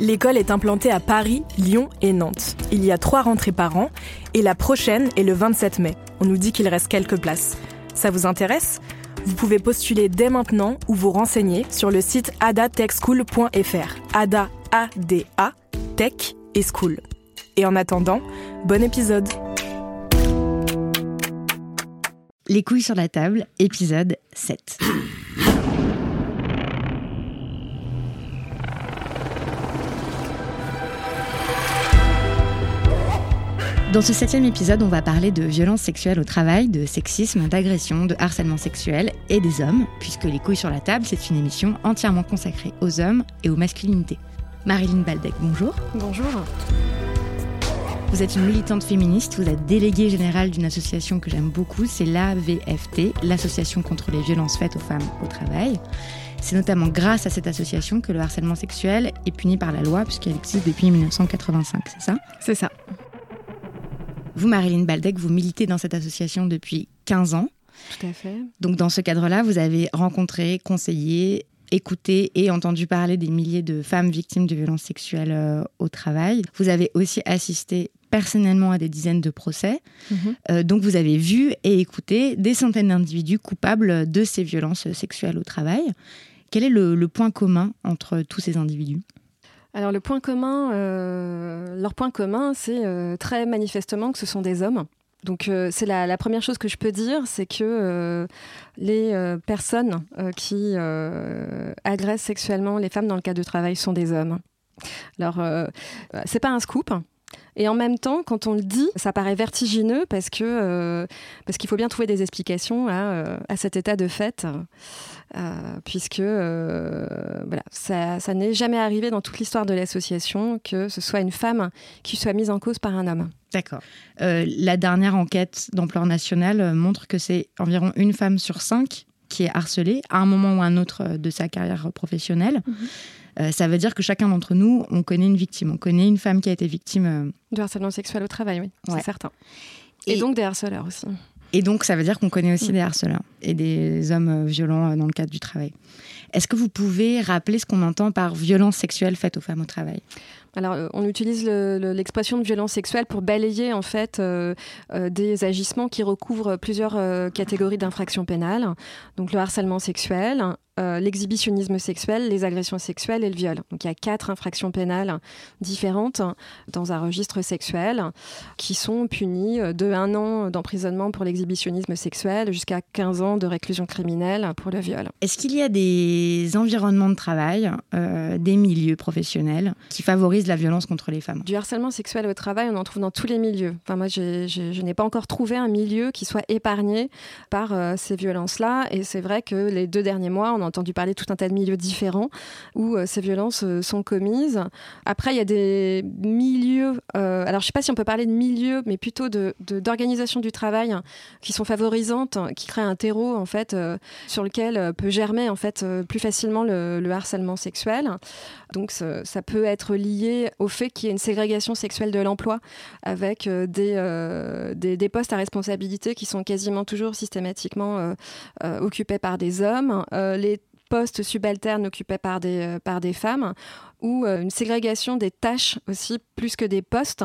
L'école est implantée à Paris, Lyon et Nantes. Il y a trois rentrées par an et la prochaine est le 27 mai. On nous dit qu'il reste quelques places. Ça vous intéresse? Vous pouvez postuler dès maintenant ou vous renseigner sur le site adatechschool.fr. Ada, A-D-A, Tech et School. Et en attendant, bon épisode Les couilles sur la table, épisode 7. Dans ce septième épisode, on va parler de violences sexuelles au travail, de sexisme, d'agression, de harcèlement sexuel et des hommes, puisque Les couilles sur la table, c'est une émission entièrement consacrée aux hommes et aux masculinités. Marilyn Baldec, bonjour. Bonjour. Vous êtes une militante féministe, vous êtes déléguée générale d'une association que j'aime beaucoup, c'est l'AVFT, l'Association contre les violences faites aux femmes au travail. C'est notamment grâce à cette association que le harcèlement sexuel est puni par la loi, puisqu'elle existe depuis 1985, c'est ça? C'est ça. Vous, Marilyn Baldec, vous militez dans cette association depuis 15 ans. Tout à fait. Donc dans ce cadre-là, vous avez rencontré, conseillé, écouté et entendu parler des milliers de femmes victimes de violences sexuelles euh, au travail. Vous avez aussi assisté personnellement à des dizaines de procès. Mhm. Euh, donc vous avez vu et écouté des centaines d'individus coupables de ces violences sexuelles au travail. Quel est le, le point commun entre tous ces individus? Alors le point commun, euh, leur point commun, c'est euh, très manifestement que ce sont des hommes. Donc euh, c'est la, première chose que je peux dire, c'est que les personnes qui agressent sexuellement les femmes dans le cadre du travail sont des hommes. Alors c'est pas un scoop. Et en même temps, quand on le dit, ça paraît vertigineux parce que parce qu'il faut bien trouver des explications à, à cet état de fait, puisque euh, voilà, ça, ça n'est jamais arrivé dans toute l'histoire de l'association que ce soit une femme qui soit mise en cause par un homme. D'accord. Euh, la dernière enquête d'ampleur nationale euh, montre que c'est environ une femme sur cinq qui est harcelée à un moment ou un autre euh, de sa carrière professionnelle. Euh, ça veut dire que chacun d'entre nous, on connaît une victime, on connaît une femme qui a été victime. euh, Du harcèlement sexuel au travail, oui, Ouais. c'est certain. Et, Et- donc des harceleurs aussi. Et donc, ça veut dire qu'on connaît aussi Mm. des harceleurs et des hommes euh, violents euh, dans le cadre du travail. Est-ce que vous pouvez rappeler ce qu'on entend par violence sexuelle faite aux femmes au travail? Alors, euh, on utilise le- le- l'expression de violence sexuelle pour balayer en fait euh, euh, des agissements qui recouvrent plusieurs catégories d'infractions pénales. Donc, le harcèlement sexuel, l'exhibitionnisme sexuel, les agressions sexuelles et le viol. Donc, il y a quatre infractions pénales différentes dans un registre sexuel qui sont punies de un an d'emprisonnement pour l'exhibitionnisme sexuel jusqu'à 15 ans de réclusion criminelle pour le viol. Est-ce qu'il y a des environnements de travail, des milieux professionnels qui favorisent la violence contre les femmes Du harcèlement sexuel au travail, on en trouve dans tous les milieux. Enfin, moi, je n'ai pas encore trouvé un milieu qui soit épargné par euh, ces violences-là. Et c'est vrai que les deux derniers mois, on a entendu parler de tout un tas de milieux différents où euh, ces violences euh, sont commises. Après, il y a des milieux, alors je ne sais pas si on peut parler de milieux, mais plutôt de- de- d'organisation du travail qui sont favorisantes, qui créent un terreau, en fait, sur lequel peut germer, en fait, plus facilement le, le harcèlement sexuel. Donc ça peut être lié au fait qu'il y ait une ségrégation sexuelle de l'emploi avec euh, des, euh, des, postes à responsabilité qui sont quasiment toujours systématiquement euh, occupés par des hommes. Les postes subalternes occupés par des femmes ou euh, une ségrégation des tâches aussi plus que des postes.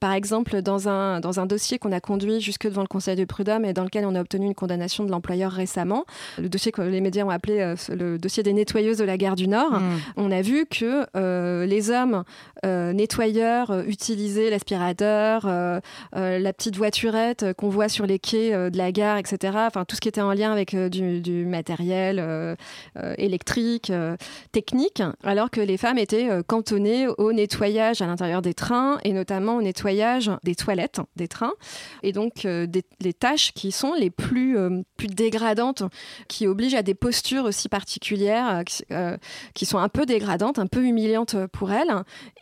Par exemple, dans un, dans un dossier qu'on a conduit jusque devant le Conseil de prud'homme et dans lequel on a obtenu une condamnation de l'employeur récemment, le dossier que les médias ont appelé euh, le dossier des nettoyeuses de la gare du Nord, mmh. on a vu que euh, les hommes nettoyeurs utilisaient l'aspirateur, la petite voiturette qu'on voit sur les quais de la gare, etc. Enfin, tout ce qui était en lien avec du, du, matériel électrique, technique, alors que les femmes étaient euh, cantonné au nettoyage à l'intérieur des trains et notamment au nettoyage des toilettes des trains. Et donc, euh, des, les tâches qui sont les plus, euh, plus dégradantes, qui obligent à des postures aussi particulières, qui, sont un peu dégradantes, un peu humiliantes pour elles.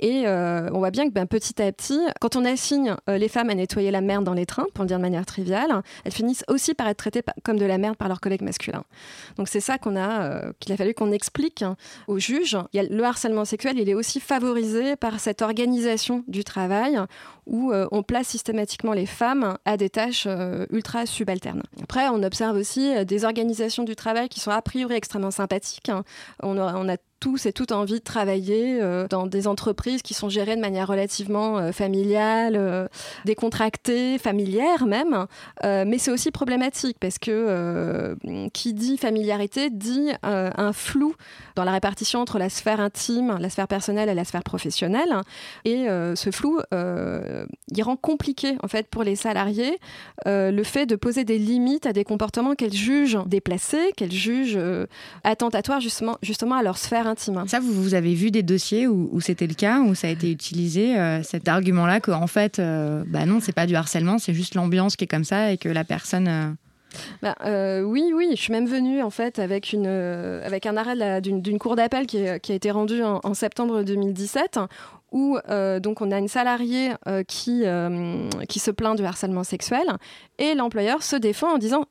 Et on voit bien que ben, petit à petit, quand on assigne les femmes à nettoyer la merde dans les trains, pour le dire de manière triviale, elles finissent aussi par être traitées comme de la merde par leurs collègues masculins. Donc c'est ça qu'on a, qu'il a fallu qu'on explique aux juges. Il y a le harcèlement sexuel il est aussi favorisé par cette organisation du travail où euh, on place systématiquement les femmes à des tâches euh, ultra subalternes. Après, on observe aussi euh, des organisations du travail qui sont a priori extrêmement sympathiques. Hein. On, on a tous et toutes envie de travailler dans des entreprises qui sont gérées de manière relativement familiale, décontractée, familière même. mais c'est aussi problématique parce que qui dit familiarité dit un flou dans la répartition entre la sphère intime, la sphère personnelle et la sphère professionnelle. Et ce flou, il rend compliqué en fait pour les salariés le fait de poser des limites à des comportements qu'elles jugent déplacés, qu'elles jugent attentatoires justement, à leur sphère ça, vous, avez vu des dossiers où, c'était le cas, où ça a été utilisé, euh, cet argument-là, qu'en fait, euh, bah non, c'est pas du harcèlement, c'est juste l'ambiance qui est comme ça et que la personne. Euh, bah, oui, oui, je suis même venue en fait avec, une, avec un arrêt d'une cour d'appel qui, qui, a été rendu en, septembre 2017 où donc on a une salariée qui, qui se plaint du harcèlement sexuel et l'employeur se défend en disant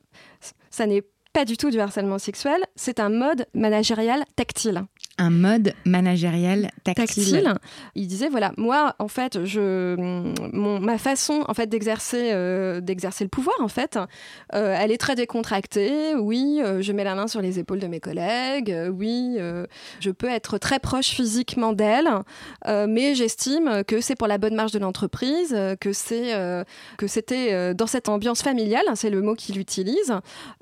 ça n'est pas du tout du harcèlement sexuel, c'est un mode managérial tactile un mode managériel tactile. Il disait voilà, moi en fait, je, mon, ma façon en fait d'exercer euh, d'exercer le pouvoir en fait, euh, elle est très décontractée. Oui, euh, je mets la main sur les épaules de mes collègues. oui, je peux être très proche physiquement d'elle, mais j'estime que c'est pour la bonne marche de l'entreprise, que c'est que c'était dans cette ambiance familiale, c'est le mot qu'il utilise.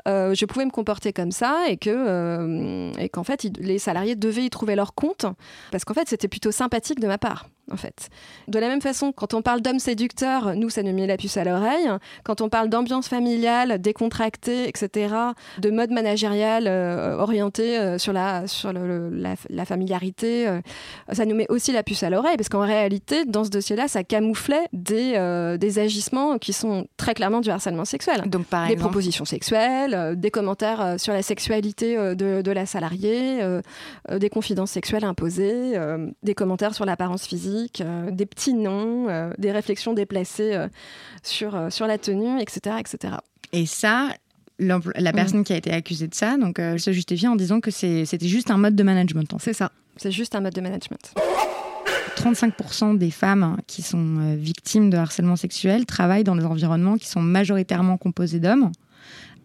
je pouvais me comporter comme ça et que et qu'en fait les salariés devaient y trouver leur compte, parce qu'en fait, c'était plutôt sympathique de ma part en fait. De la même façon, quand on parle d'homme séducteur, nous, ça nous met la puce à l'oreille. Quand on parle d'ambiance familiale, décontractée, etc., de mode managérial euh, orienté euh, sur, la, sur la, familiarité, euh, ça nous met aussi la puce à l'oreille, parce qu'en réalité, dans ce dossier-là, ça camouflait des, des agissements qui sont très clairement du harcèlement sexuel. Donc, par des propositions sexuelles, des commentaires sur la sexualité de, de la salariée, des confidences sexuelles imposées, des commentaires sur l'apparence physique euh, des petits noms, euh, des réflexions déplacées euh, sur, sur la tenue, etc. etc. Et ça, la mm. personne qui a été accusée de ça, donc se justifie en disant que c'était juste un mode de management. C'est ça, c'est juste un mode de management. 35% des femmes qui sont victimes de harcèlement sexuel travaillent dans des environnements qui sont majoritairement composés d'hommes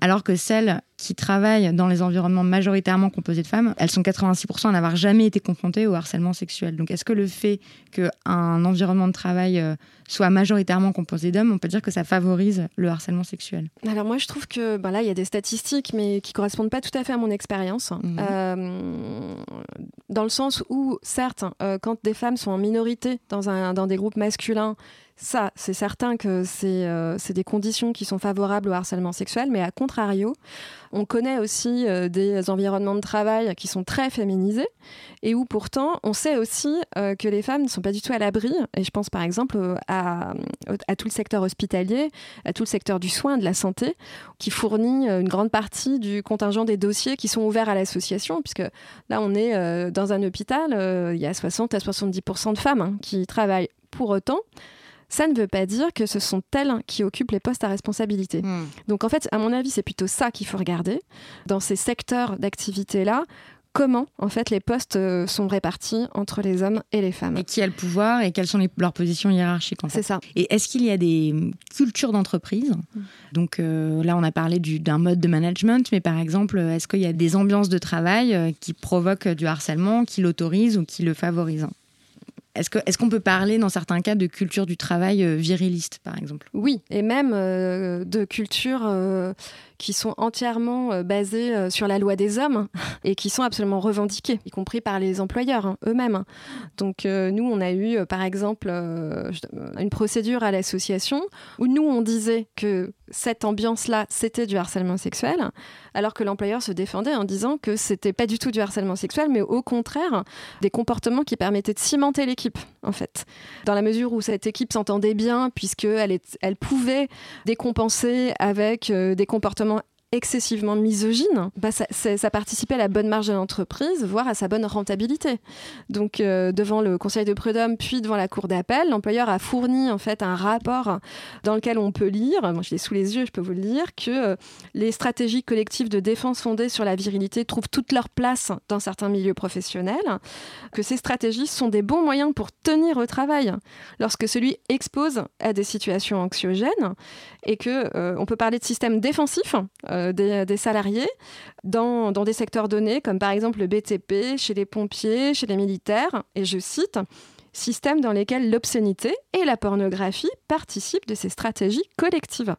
alors que celles qui travaillent dans les environnements majoritairement composés de femmes, elles sont 86% à n'avoir jamais été confrontées au harcèlement sexuel. Donc est-ce que le fait qu'un environnement de travail euh, soit majoritairement composé d'hommes, on peut dire que ça favorise le harcèlement sexuel? Alors moi je trouve que ben là il y a des statistiques mais qui correspondent pas tout à fait à mon expérience. Mhm. Euh, dans le sens où certes euh, quand des femmes sont en minorité dans, un, dans des groupes masculins, ça, c'est certain que euh, c'est des conditions qui sont favorables au harcèlement sexuel, mais à contrario, on connaît aussi euh, des environnements de travail qui sont très féminisés et où pourtant on sait aussi euh, que les femmes ne sont pas du tout à l'abri. Et je pense par exemple à, tout le secteur hospitalier, à tout le secteur du soin, de la santé, qui fournit une grande partie du contingent des dossiers qui sont ouverts à l'association, puisque là on est dans un hôpital, il y a 60 à 70% de femmes hein, qui travaillent. Pour autant, ça ne veut pas dire que ce sont elles qui occupent les postes à responsabilité. Hmm. Donc en fait, à mon avis, c'est plutôt ça qu'il faut regarder. Dans ces secteurs d'activité-là, comment en fait les postes euh, sont répartis entre les hommes et les femmes. Et qui a le pouvoir et quelles sont leurs positions hiérarchiques en fait. C'est ça. Et est-ce qu'il y a des cultures d'entreprise? Mm. Donc euh, là, on a parlé d'un mode de management, mais par exemple, est-ce qu'il y a des ambiances de travail euh, qui provoquent du harcèlement, qui l'autorisent ou qui le favorisent? Est-ce qu'on peut parler dans certains cas de culture du travail viriliste, par exemple? Oui, et même de culture qui sont entièrement euh, basées euh, sur la loi des hommes et qui sont absolument revendiquées, y compris par les employeurs hein, eux-mêmes. Donc euh, nous, on a eu par exemple une procédure à l'association où nous, on disait que cette ambiance-là, c'était du harcèlement sexuel, alors que l'employeur se défendait en disant que c'était pas du tout du harcèlement sexuel, mais au contraire, des comportements qui permettaient de cimenter l'équipe, en fait. Dans la mesure où cette équipe s'entendait bien, puisqu'elle elle pouvait décompenser avec des comportements excessivement misogyne, bah ça, participait à la bonne marge de l'entreprise, voire à sa bonne rentabilité. Donc, euh, devant le Conseil de prud'homme, puis devant la Cour d'appel, l'employeur a fourni en fait un rapport dans lequel on peut lire, moi je l'ai sous les yeux, je peux vous le lire, que euh, les stratégies collectives de défense fondées sur la virilité trouvent toute leur place dans certains milieux professionnels, que ces stratégies sont des bons moyens pour tenir au travail lorsque celui expose à des situations anxiogènes, et que euh, on peut parler de système défensif des, salariés dans, dans, des secteurs donnés, comme par exemple le BTP, chez les pompiers, chez les militaires, et je cite, système dans lesquels l'obscénité et la pornographie participent de ces stratégies collectives.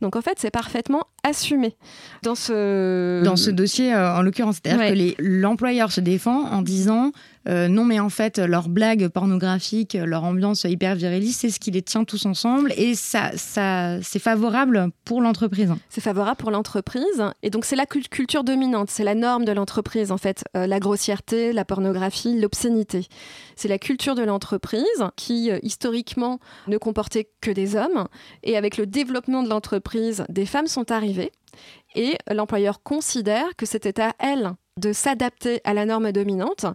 Donc en fait, c'est parfaitement assumé dans ce... Dans ce dossier, euh, en l'occurrence. C'est-à-dire que l'employeur se défend en disant euh, non, mais en fait, leurs blagues pornographiques, leur ambiance hyper viriliste, c'est ce qui les tient tous ensemble et ça, ça, c'est favorable pour l'entreprise. C'est favorable pour l'entreprise et donc c'est la culture dominante, c'est la norme de l'entreprise en fait, euh, la grossièreté, la pornographie, l'obscénité. C'est la culture de l'entreprise qui historiquement ne comportait que des hommes et avec le développement de l'entreprise, des femmes sont arrivées et l'employeur considère que c'était à elle de s'adapter à la norme dominante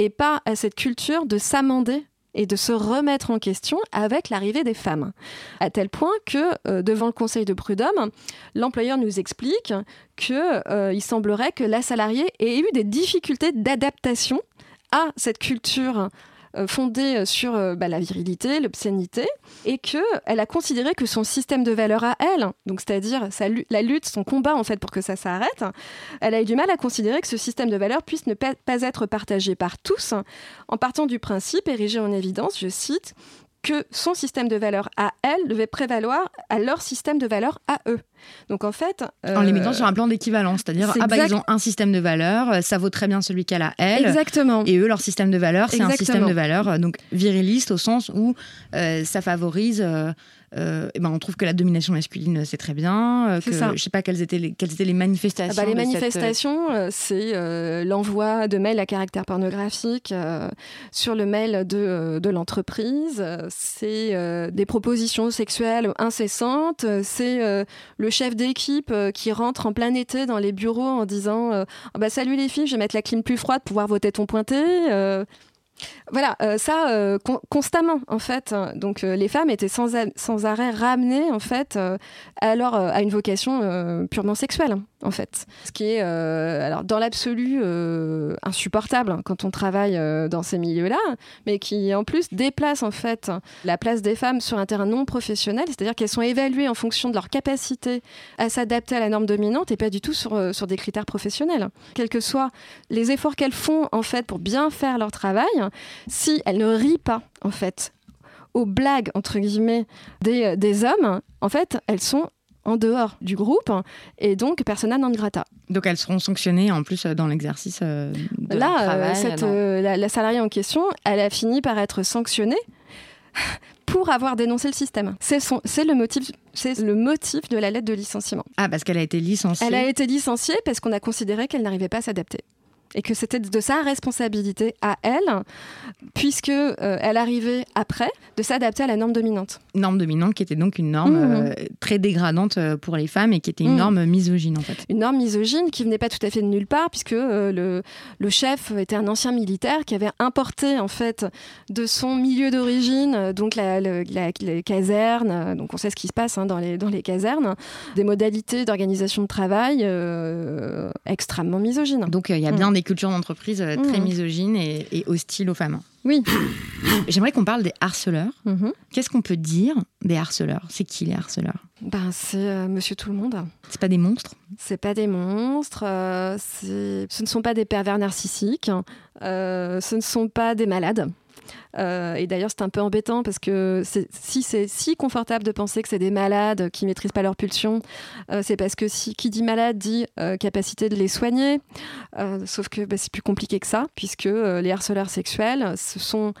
et pas à cette culture de s'amender et de se remettre en question avec l'arrivée des femmes. À tel point que, euh, devant le Conseil de prud'homme, l'employeur nous explique qu'il euh, semblerait que la salariée ait eu des difficultés d'adaptation à cette culture fondée euh, sur euh, bah, la virilité, l'obscénité, et qu'elle a considéré que son système de valeurs à elle, c'est-à-dire la lutte, son combat en fait pour que ça s'arrête, elle a eu du mal à considérer que ce système de valeurs puisse ne pas être partagé par tous, en partant du principe érigé en évidence, je cite, que son système de valeurs à elle devait prévaloir à leur système de valeurs à eux. Donc en fait, en les mettant sur un plan d'équivalence, c'est-à-dire ah bah ils ont un système de valeurs, ça vaut très bien celui qu'elle a elle. Exactement. Et eux leur système de valeurs, c'est un système de valeurs donc viriliste au sens où euh, ça favorise euh, euh, et ben on trouve que la domination masculine c'est très bien. Euh, que, ça. Je sais pas quelles étaient les, quelles étaient les manifestations. Ah bah, les manifestations, euh, c'est l'envoi de mails à caractère pornographique sur le mail de, de l'entreprise. C'est des propositions sexuelles incessantes. C'est le chef d'équipe qui rentre en plein été dans les bureaux en disant bah, Salut les filles, je vais mettre la clim plus froide pour voir vos tétons pointés. Voilà, euh, ça euh, constamment en fait. Donc euh, les femmes étaient sans, sans arrêt ramenées en fait alors à une vocation purement sexuelle en fait. Ce qui est alors dans l'absolu insupportable quand on travaille dans ces milieux-là, mais qui en plus déplace en fait la place des femmes sur un terrain non professionnel, c'est-à-dire qu'elles sont évaluées en fonction de leur capacité à s'adapter à la norme dominante et pas du tout sur, sur des critères professionnels. Quels que soient les efforts qu'elles font en fait pour bien faire leur travail, si elle ne rit pas, en fait, aux blagues, entre guillemets, des, euh, des hommes, en fait, elles sont en dehors du groupe et donc persona non grata. Donc elles seront sanctionnées en plus euh, dans l'exercice euh, de Là, travail. Cette, la, la, salariée en question, elle a fini par être sanctionnée pour avoir dénoncé le système. C'est le motif, c'est le motif de la lettre de licenciement. Ah, parce qu'elle a été licenciée. Elle a été licenciée parce qu'on a considéré qu'elle n'arrivait pas à s'adapter et que c'était de sa responsabilité à elle, puisque euh, elle arrivait après de s'adapter à la norme dominante. Norme dominante qui était donc une norme mmh. euh, très dégradante euh, pour les femmes et qui était une mmh. norme misogyne en fait. Une norme misogyne qui venait pas tout à fait de nulle part, puisque le, le, chef était un ancien militaire qui avait importé en fait de son milieu d'origine, donc la, la, les casernes, donc on sait ce qui se passe hein, dans, les, dans les casernes, des modalités d'organisation de travail extrêmement misogynes. Donc il y a bien des des cultures d'entreprise très mmh. misogynes et, hostiles aux femmes. Oui. J'aimerais qu'on parle des harceleurs. Mmh. Qu'est-ce qu'on peut dire des harceleurs? C'est qui les harceleurs? Ben, C'est monsieur tout le monde. C'est pas des monstres? C'est pas des monstres. ce ne sont pas des pervers narcissiques. ce ne sont pas des malades. Euh, et d'ailleurs, c'est un peu embêtant parce que si c'est si confortable de penser que c'est des malades qui maîtrisent pas leur pulsion, euh, c'est parce que si qui dit malade dit euh, capacité de les soigner. sauf que bah, c'est plus compliqué que ça, puisque les harceleurs sexuels, ce sont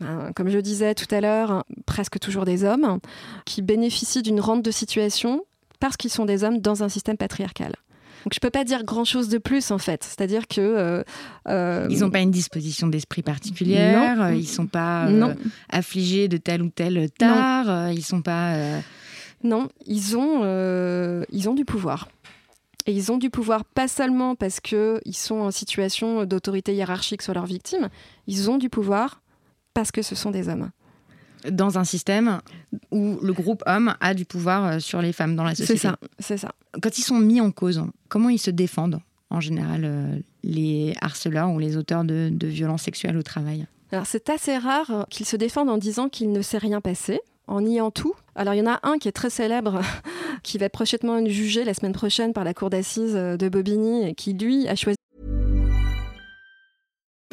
ben, comme je disais tout à l'heure, presque toujours des hommes qui bénéficient d'une rente de situation parce qu'ils sont des hommes dans un système patriarcal. Donc je peux pas dire grand chose de plus en fait. C'est-à-dire que euh, euh, ils n'ont pas une disposition d'esprit particulière. Non. Ils sont pas euh, affligés de tel ou tel tard. Ils sont pas. Non, ils ont ils ont du pouvoir. Et ils ont du pouvoir pas seulement parce qu'ils sont en situation d'autorité hiérarchique sur leurs victimes, ils ont du pouvoir parce que ce sont des hommes dans un système où le groupe homme a du pouvoir euh, sur les femmes dans la société. C'est ça, c'est ça. Quand ils sont mis en cause, comment ils se défendent en général euh, les harceleurs ou les auteurs de, violences sexuelles au travail? Alors c'est assez rare qu'ils se défendent en disant qu'il ne s'est rien passé, en niant tout. Alors il y en a un qui est très célèbre, qui va être prochainement jugé la semaine prochaine par la cour d'assises de Bobigny, et qui lui a choisi.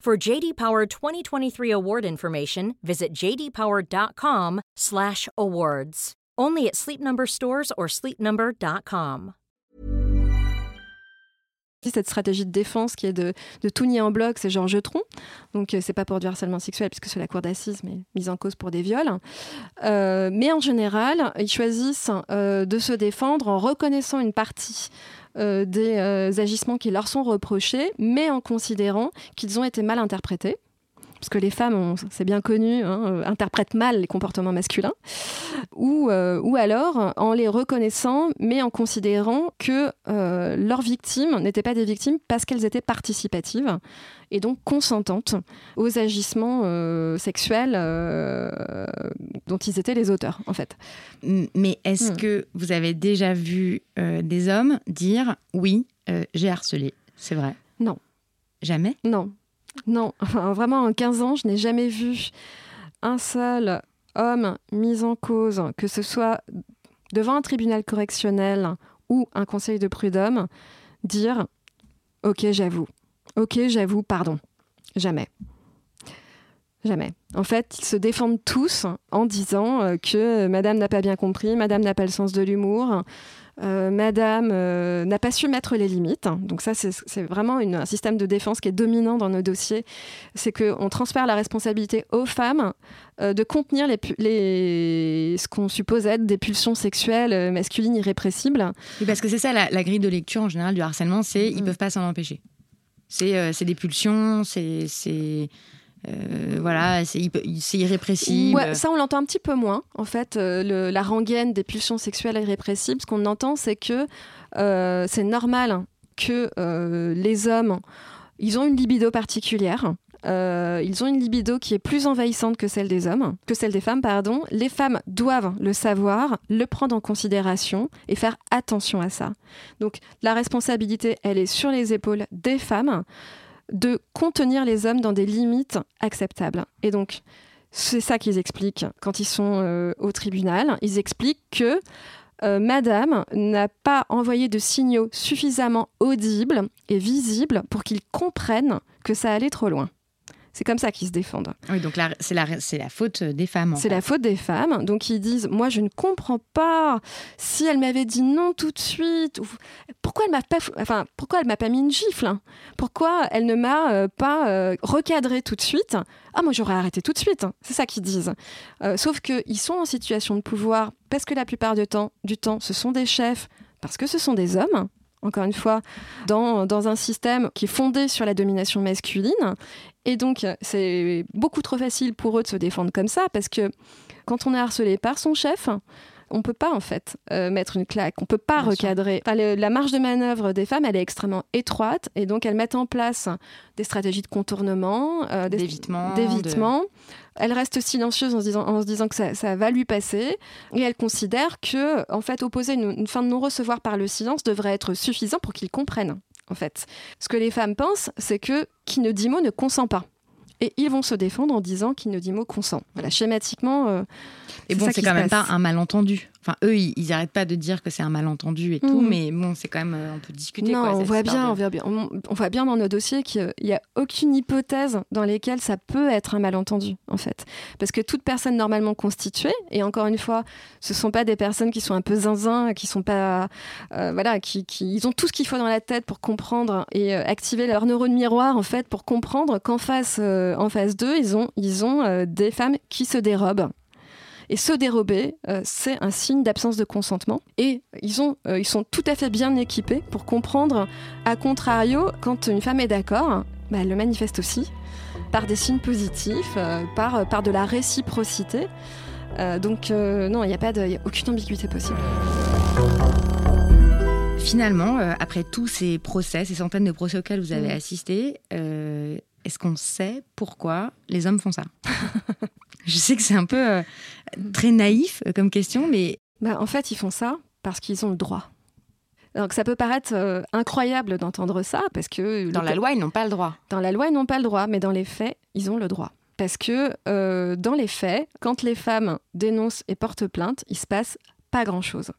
For JD Power 2023 award information, visit jdpower.com/awards. Only at Sleep Number stores or sleepnumber.com. Cette stratégie de défense qui est de, tout nier en bloc, c'est Georges Tron. Donc, euh, c'est pas pour du harcèlement sexuel, puisque c'est la cour d'assises, mais mise en cause pour des viols. Euh, mais en général, ils choisissent euh, de se défendre en reconnaissant une partie des euh, agissements qui leur sont reprochés, mais en considérant qu'ils ont été mal interprétés parce que les femmes, c'est bien connu, hein, euh, interprètent mal les comportements masculins, ou, ou alors en les reconnaissant, mais en considérant que leurs victimes n'étaient pas des victimes parce qu'elles étaient participatives et donc consentantes aux agissements euh, sexuels euh, dont ils étaient les auteurs, en fait. Mais est-ce hmm. que vous avez déjà vu euh, des hommes dire oui, j'ai harcelé C'est vrai? Non. Jamais? Non. Non. vraiment, en 15 ans, je n'ai jamais vu un seul homme mis en cause, que ce soit devant un tribunal correctionnel ou un conseil de prud'homme, dire Ok, j'avoue. Ok, j'avoue, pardon. Jamais. Jamais. En fait, ils se défendent tous en disant euh, que Madame n'a pas bien compris, Madame n'a pas le sens de l'humour, euh, Madame euh, n'a pas su mettre les limites. Donc ça, c'est vraiment un système de défense qui est dominant dans nos dossiers. C'est qu'on transfère la responsabilité aux femmes de contenir les, ce qu'on suppose être des pulsions sexuelles masculines irrépressibles. Parce que c'est ça la, grille de lecture en général du harcèlement, c'est ils ne mm. peuvent pas s'en empêcher. Euh, c'est des pulsions, c'est. Euh, voilà, c'est irrépressible. ça, on l'entend un petit peu moins, en fait, euh, la rengaine des pulsions sexuelles irrépressibles. Ce qu'on entend, c'est que c'est normal que les hommes, ils ont une libido particulière. Euh, ils ont une libido qui est plus envahissante que celle des hommes, que celle des femmes, pardon. Les femmes doivent le savoir, le prendre en considération et faire attention à ça. Donc la responsabilité, elle est sur les épaules des femmes de contenir les hommes dans des limites acceptables. Et donc c'est ça qu'ils expliquent quand ils sont euh, au tribunal. Ils expliquent que euh, Madame n'a pas envoyé de signaux suffisamment audibles et visibles pour qu'ils comprennent que ça allait trop loin. C'est comme ça qu'ils se défendent. Oui, donc c'est la, la, faute des femmes. C'est la faute des femmes. Donc ils disent, moi je ne comprends pas si elle m'avait dit non tout de suite. Pourquoi elle m'a pas, enfin pourquoi elle m'a pas mis une gifle hein? Pourquoi elle ne m'a euh, pas euh, recadré tout de suite? Ah moi j'aurais arrêté tout de suite. Hein. C'est ça qu'ils disent. Euh, sauf qu'ils sont en situation de pouvoir parce que la plupart du temps, du temps, ce sont des chefs, parce que ce sont des hommes encore une fois, dans, un système qui est fondé sur la domination masculine. Et donc, c'est beaucoup trop facile pour eux de se défendre comme ça, parce que quand on est harcelé par son chef, on peut pas en fait euh, mettre une claque, on peut pas recadrer. la marge de manœuvre des femmes, elle est extrêmement étroite et donc elles mettent en place des stratégies de contournement, euh, d'évitement. d'évitement. Elle reste silencieuse en se disant, en se disant que ça, va lui passer et elle considère que en fait opposer une, une fin de non-recevoir par le silence devrait être suffisant pour qu'ils comprennent. En fait, ce que les femmes pensent, c'est que qui ne dit mot ne consent pas et ils vont se défendre en disant qu'il ne dit mot consent. Voilà, schématiquement. Euh, et bon, c'est quand même pas un malentendu. Enfin, eux, ils n'arrêtent pas de dire que c'est un malentendu et tout, mhm. mais bon, c'est quand même, euh, on peut discuter. Non, on, voit bien, on, voit bien, on, voit bien dans nos dossiers qu'il n'y a aucune hypothèse dans lesquelles ça peut être un malentendu, en fait. Parce que toute personne normalement constituée, et encore une fois, ce ne sont pas des personnes qui sont un peu zinzin, qui sont pas. Euh, voilà, qui, qui, ils ont tout ce qu'il faut dans la tête pour comprendre et euh, activer leur neurone miroir, en fait, pour comprendre qu'en face, en face d'eux, ils ont, ils ont des femmes qui se dérobent et se dérober, euh, c'est un signe d'absence de consentement. Et ils, ont, euh, ils sont tout à fait bien équipés pour comprendre, à contrario, quand une femme est d'accord, bah, elle le manifeste aussi par des signes positifs, euh, par, par de la réciprocité. donc non, il n'y a, pas a aucune ambiguïté possible. Finalement, après tous ces procès, ces centaines de procès auxquels vous avez mm. assisté, est-ce qu'on sait pourquoi les hommes font ça? Je sais que c'est un peu très naïf euh, comme question, mais... Bah, en fait, ils font ça parce qu'ils ont le droit. Donc ça peut paraître euh, incroyable d'entendre ça, parce que... Dans la loi, ils n'ont pas le droit. Dans la loi, ils n'ont pas le droit, mais dans les faits, ils ont le droit. Parce que dans les faits, quand les femmes dénoncent et portent plainte, il se passe pas grand-chose.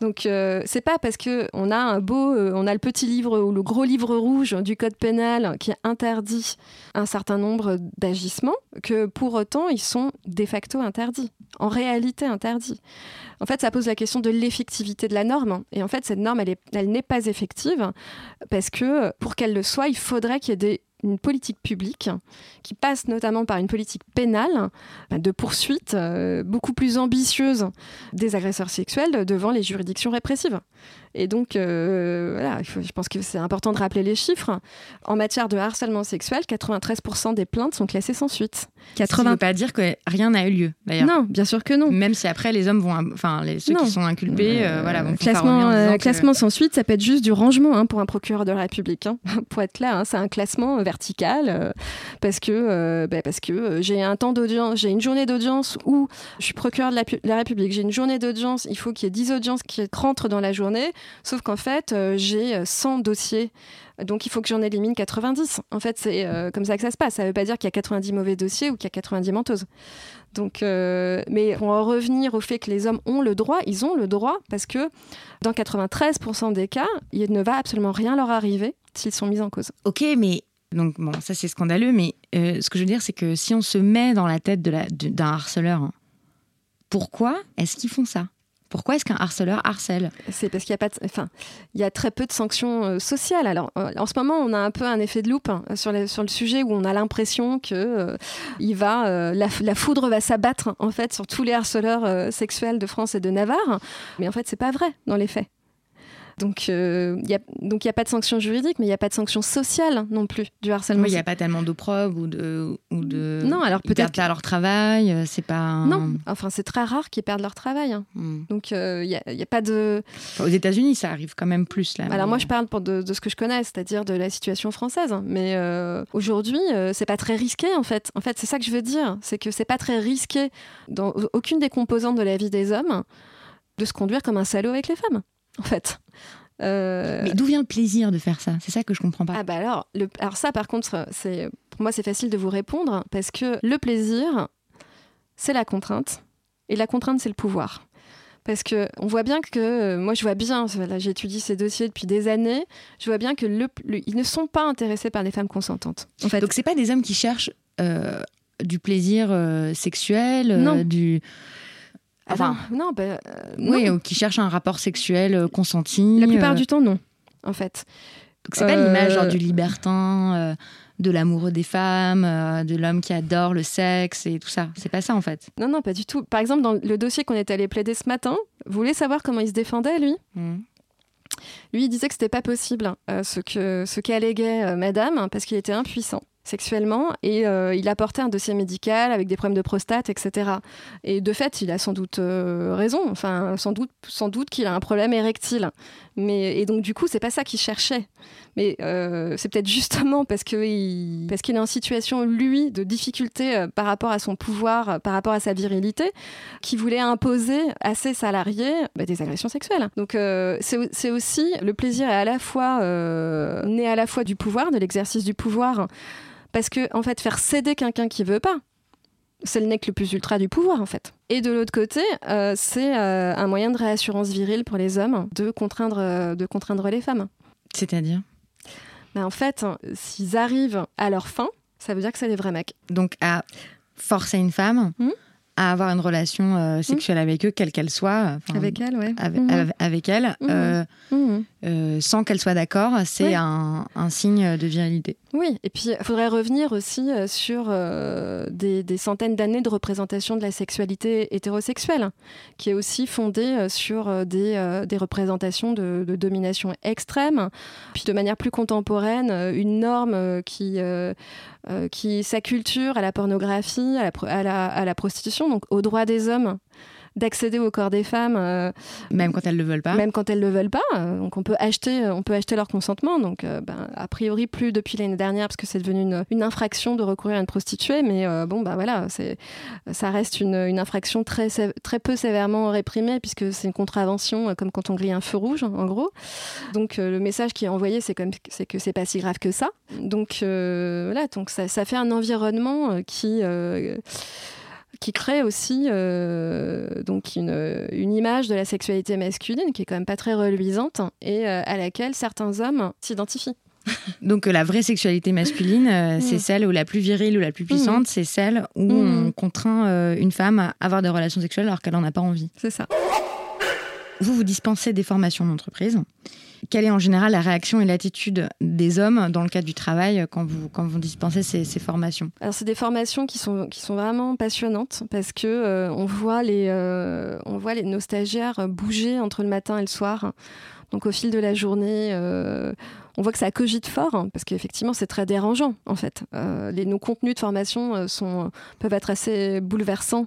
Donc euh, c'est pas parce que on a un beau, euh, on a le petit livre ou le gros livre rouge du code pénal qui interdit un certain nombre d'agissements que pour autant ils sont de facto interdits, en réalité interdits. En fait, ça pose la question de l'effectivité de la norme. Et en fait, cette norme, elle n'est pas effective parce que pour qu'elle le soit, il faudrait qu'il y ait des une politique publique qui passe notamment par une politique pénale de poursuite euh, beaucoup plus ambitieuse des agresseurs sexuels devant les juridictions répressives. Et donc, euh, voilà, je pense que c'est important de rappeler les chiffres. En matière de harcèlement sexuel, 93% des plaintes sont classées sans suite. 80... Ça ne veut pas dire que rien n'a eu lieu, d'ailleurs. Non, bien sûr que non. Même si après, les hommes vont... Enfin, les, ceux qui sont inculpés, euh, voilà, vont classement, euh, classement sans suite, ça peut être juste du rangement hein, pour un procureur de la République. Hein. pour être clair, hein, c'est un classement vertical parce que, bah, parce que j'ai un temps d'audience, j'ai une journée d'audience où je suis procureur de la, la République, j'ai une journée d'audience, il faut qu'il y ait 10 audiences qui rentrent dans la journée. Sauf qu'en fait, euh, j'ai 100 dossiers donc il faut que j'en élimine 90. En fait, c'est euh, comme ça que ça se passe. Ça ne veut pas dire qu'il y a 90 mauvais dossiers ou qu'il y a 90 menteuses. Donc, euh, mais pour en revenir au fait que les hommes ont le droit, ils ont le droit parce que dans 93% des cas, il ne va absolument rien leur arriver s'ils sont mis en cause. Ok, mais donc bon, ça c'est scandaleux, mais ce que je veux dire, c'est que si on se met dans la tête d'un harceleur, hein, pourquoi est-ce qu'ils font ça? Pourquoi est-ce qu'un harceleur harcèle C'est parce qu'il y a pas, enfin, il y a très peu de sanctions euh, sociales. Alors, euh, en ce moment, on a un peu un effet de loupe hein, sur, sur le sujet où on a l'impression que euh, il va, la, la, foudre va s'abattre en fait sur tous les harceleurs sexuels de France et de Navarre. Mais en fait, c'est pas vrai dans les faits. Donc, il euh, n'y a, donc a pas de sanction juridique, mais il n'y a pas de sanction sociale non plus du harcèlement. Il n'y a pas tellement d'opprobre ou de, ou de. Non, alors peut-être. Ils leur travail, euh, c'est pas. Non, enfin, c'est très rare qu'ils perdent leur travail. Hein. Hmm. Donc, il euh, n'y a, a, pas de. aux États-Unis, ça arrive quand même plus là. Alors, moi, je parle pour de, de, ce que je connais, c'est-à-dire de la situation française. Mais aujourd'hui, c'est pas très risqué, en fait. En fait, c'est ça que je veux dire. C'est que c'est pas très risqué dans aucune des composantes de la vie des hommes de se conduire comme un salaud avec les femmes en fait. Euh, Mais d'où vient le plaisir de faire ça? C'est ça que je comprends pas. Ah bah alors, le... alors ça par contre, c'est pour moi c'est facile de vous répondre parce que le plaisir, c'est la contrainte et la contrainte c'est le pouvoir. Parce que on voit bien que, euh, moi je vois bien, là j'étudie ces dossiers depuis des années, je vois bien que le, ils ne sont pas intéressés par les femmes consentantes. En fait. Donc c'est pas des hommes qui cherchent euh, du plaisir euh, sexuel, Non. du... Ah Enfin, non, non, bah, euh, oui, non. ou qui cherchent un rapport sexuel euh, consenti. la plupart euh, du temps non, en fait. Donc c'est pas l'image du libertin, de l'amoureux des femmes, euh, de l'homme qui adore le sexe et tout ça. C'est pas ça en fait. Non, non, pas du tout. Par exemple, dans le dossier qu'on est allé plaider ce matin, vous voulez savoir comment il se défendait, lui? Mhm. Lui, il disait que c'était pas possible ce que ce qu'alléguait euh, Madame parce qu'il était impuissant sexuellement et euh, il apportait un dossier médical avec des problèmes de prostate, etc. Et de fait, il a sans doute euh, raison. Enfin, sans doute, sans doute qu'il a un problème érectile. Mais et donc du coup, c'est pas ça qu'il cherchait. Mais euh, c'est peut-être justement parce que parce qu'il est en situation lui de difficulté par rapport à son pouvoir, par rapport à sa virilité, qu'il voulait imposer à ses salariés bah, des agressions sexuelles. Donc c'est aussi le plaisir est à la fois né à la fois du pouvoir, de l'exercice du pouvoir, parce que en fait faire céder quelqu'un qui veut pas, c'est le nec le plus ultra du pouvoir en fait. Et de l'autre côté, euh, c'est euh, un moyen de réassurance virile pour les hommes de contraindre, euh, de contraindre les femmes. C'est-à-dire? Mais en fait, s'ils arrivent à leur fin, ça veut dire que c'est des vrais mecs. Donc à forcer une femme Mhm. à avoir une relation euh, sexuelle avec eux, quelle qu'elle soit, Avec elle, ouais. avec, avec- avec elle, euh. Euh, sans qu'elle soit d'accord, c'est un, un signe de virilité. Oui, et puis il faudrait revenir aussi euh, sur euh, des, des centaines d'années de représentation de la sexualité hétérosexuelle, qui est aussi fondée sur des, euh, des représentations de, de domination extrême, puis de manière plus contemporaine, une norme qui, qui s'acculture à la pornographie, à la, à la, à la prostitution, donc au droit des hommes d'accéder au corps des femmes, euh, Même quand elles ne le veulent pas. même quand elles le veulent pas. Euh, Donc on peut acheter, on peut acheter leur consentement. Donc euh, ben, a priori plus depuis l'année dernière parce que c'est devenu une, une infraction de recourir à une prostituée. Mais euh, bon bah voilà, ça reste une, une infraction très très peu sévèrement réprimée puisque c'est une contravention euh, comme quand on grille un feu rouge en gros. Donc euh, le message qui est envoyé c'est comme c'est que c'est pas si grave que ça. Donc euh, voilà, donc ça, ça fait un environnement euh, qui euh, qui crée aussi euh, donc une, une image de la sexualité masculine qui est quand même pas très reluisante et euh, à laquelle certains hommes s'identifient. Donc euh, la vraie sexualité masculine, euh, c'est celle ou la plus virile ou la plus puissante, c'est celle où Mhm. on contraint une femme à avoir des relations sexuelles alors qu'elle n'en a pas envie. C'est ça. Vous, vous dispensez des formations d'entreprise. Quelle est en général la réaction et l'attitude des hommes dans le cadre du travail quand vous, quand vous dispensez ces, formations? Alors c'est des formations qui sont qui sont vraiment passionnantes parce que euh, on voit les euh, on voit les nos stagiaires bouger entre le matin et le soir. Donc au fil de la journée, euh, on voit que ça cogite fort parce qu'effectivement c'est très dérangeant en fait. Les, nos contenus de formation sont peuvent être assez bouleversants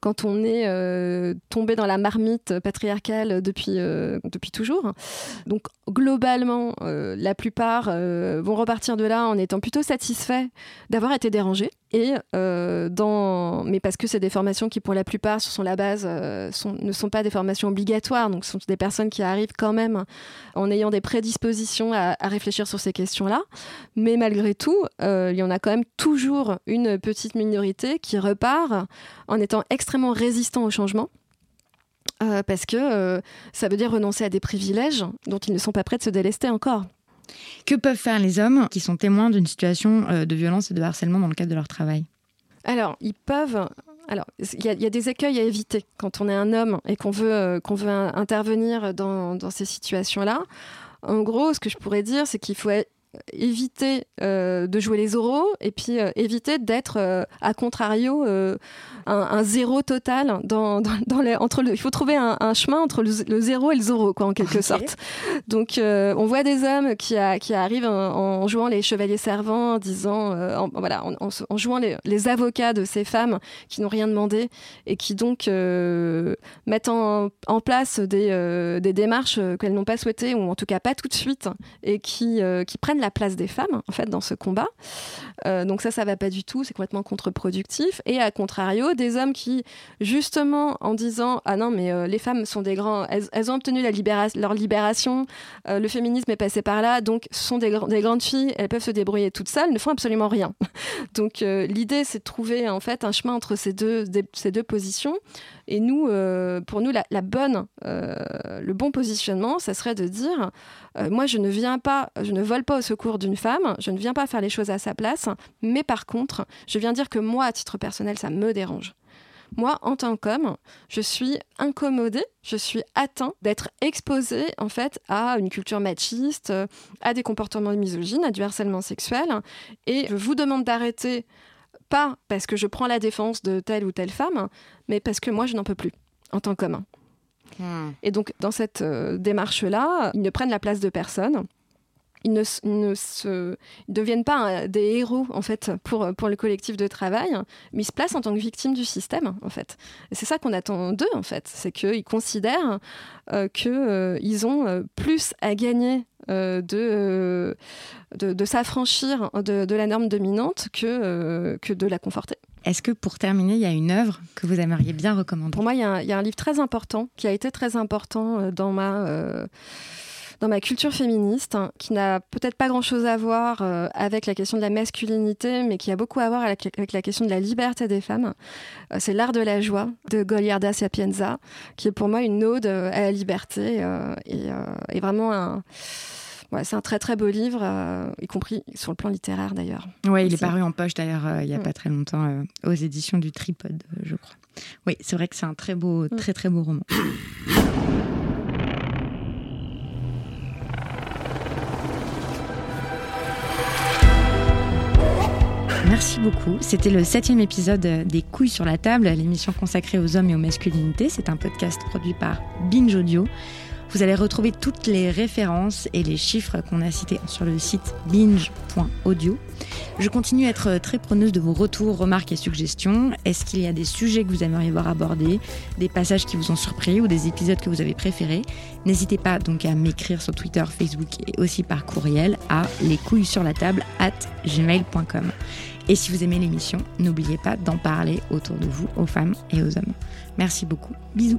quand on est euh, tombé dans la marmite patriarcale depuis euh, depuis toujours. Donc globalement, euh, la plupart vont repartir de là en étant plutôt satisfaits d'avoir été dérangés. Et dans, mais parce que c'est des formations qui, pour la plupart, sont la base, ne sont pas des formations obligatoires. Donc, ce sont des personnes qui arrivent quand même en ayant des prédispositions à, à réfléchir sur ces questions-là. Mais malgré tout, il y en a quand même toujours une petite minorité qui repart en étant extrêmement résistant au changement. Euh, parce que euh, ça veut dire renoncer à des privilèges dont ils ne sont pas prêts de se délester encore. Que peuvent faire les hommes qui sont témoins d'une situation euh, de violence et de harcèlement dans le cadre de leur travail? Alors, ils peuvent. Alors, il y, a- il y a des écueils à éviter quand on est un homme et qu'on veut, qu'on veut in- intervenir dans, dans ces situations-là. En gros, ce que je pourrais dire, c'est qu'il faut éviter euh, de jouer les oraux et puis euh, éviter d'être, euh, à contrario, un, un zéro total dans, dans, dans les, entre le, il faut trouver un, un chemin entre le, le zéro et le zéro, quoi, en quelque sorte. Donc, on voit des hommes qui, a- qui arrivent en, en jouant les chevaliers servants, en disant, en, voilà, en, jouant les, les avocats de ces femmes qui n'ont rien demandé et qui donc mettent en, en place des, des démarches qu'elles n'ont pas souhaitées ou en tout cas pas tout de suite et qui, qui prennent la place des femmes en fait dans ce combat. Euh, donc ça, ça va pas du tout, c'est complètement contre-productif. Et à contrario, des hommes qui, justement, en disant ah non mais euh, les femmes sont des grands, elles, ont obtenu la libéra- leur libération, euh, le féminisme est passé par là, donc sont des, gr- des grandes filles, elles peuvent se débrouiller toutes seules, ne font absolument rien. donc l'idée c'est de trouver en fait un chemin entre ces deux, ces deux positions Et nous, pour nous, la, bonne, le bon positionnement, ça serait de dire, moi, je ne viens pas, je ne vole pas au secours d'une femme, je ne viens pas faire les choses à sa place, mais par contre, je viens dire que moi, à titre personnel, ça me dérange. Moi, en tant qu'homme, je suis incommodée, je suis atteint d'être exposée en fait à une culture machiste, euh, à des comportements misogynes, à du harcèlement sexuel. Et je vous demande d'arrêter, pas parce que je prends la défense de telle ou telle femme, mais parce que moi, je n'en peux plus en tant qu'homme. Hmm. Et donc, dans cette euh, démarche-là, ils ne prennent la place de personne ils ne, se, deviennent pas des héros en fait pour, pour le collectif de travail, mais ils se placent en tant que victimes du système en fait. Et c'est ça qu'on attend d'eux en fait, c'est qu'ils considèrent euh, qu'ils euh, ont euh, plus à gagner de, de, s'affranchir de, la norme dominante que, que de la conforter. Est-ce que pour terminer, il y a une œuvre que vous aimeriez bien recommander? Pour moi, il y, a un, livre très important qui a été très important dans ma dans ma culture féministe, hein, qui n'a peut-être pas grand-chose à voir euh, avec la question de la masculinité, mais qui a beaucoup à voir avec, la question de la liberté des femmes. Euh, c'est L'art de la joie de Goliarda Sapienza, qui est pour moi une ode euh, à la liberté et, vraiment un... c'est un très très beau livre, y compris sur le plan littéraire d'ailleurs. Oui, il est paru en poche d'ailleurs il n'y a mm. pas très longtemps aux éditions du Tripod, je crois. Oui, c'est vrai que c'est un très beau, mm. très très beau roman. Merci beaucoup. C'était le septième épisode des Couilles sur la table, l'émission consacrée aux hommes et aux masculinités. C'est un podcast produit par Binge Audio. Vous allez retrouver toutes les références et les chiffres qu'on a cités sur le site binge.audio. Je continue à être très preneuse de vos retours, remarques et suggestions. Est-ce qu'il y a des sujets que vous aimeriez voir abordés, des passages qui vous ont surpris ou des épisodes que vous avez préférés? N'hésitez pas donc à m'écrire sur Twitter, Facebook et aussi par courriel à les couilles sur la table at gmail.com. Et si vous aimez l'émission, n'oubliez pas d'en parler autour de vous, aux femmes et aux hommes. Merci beaucoup. Bisous.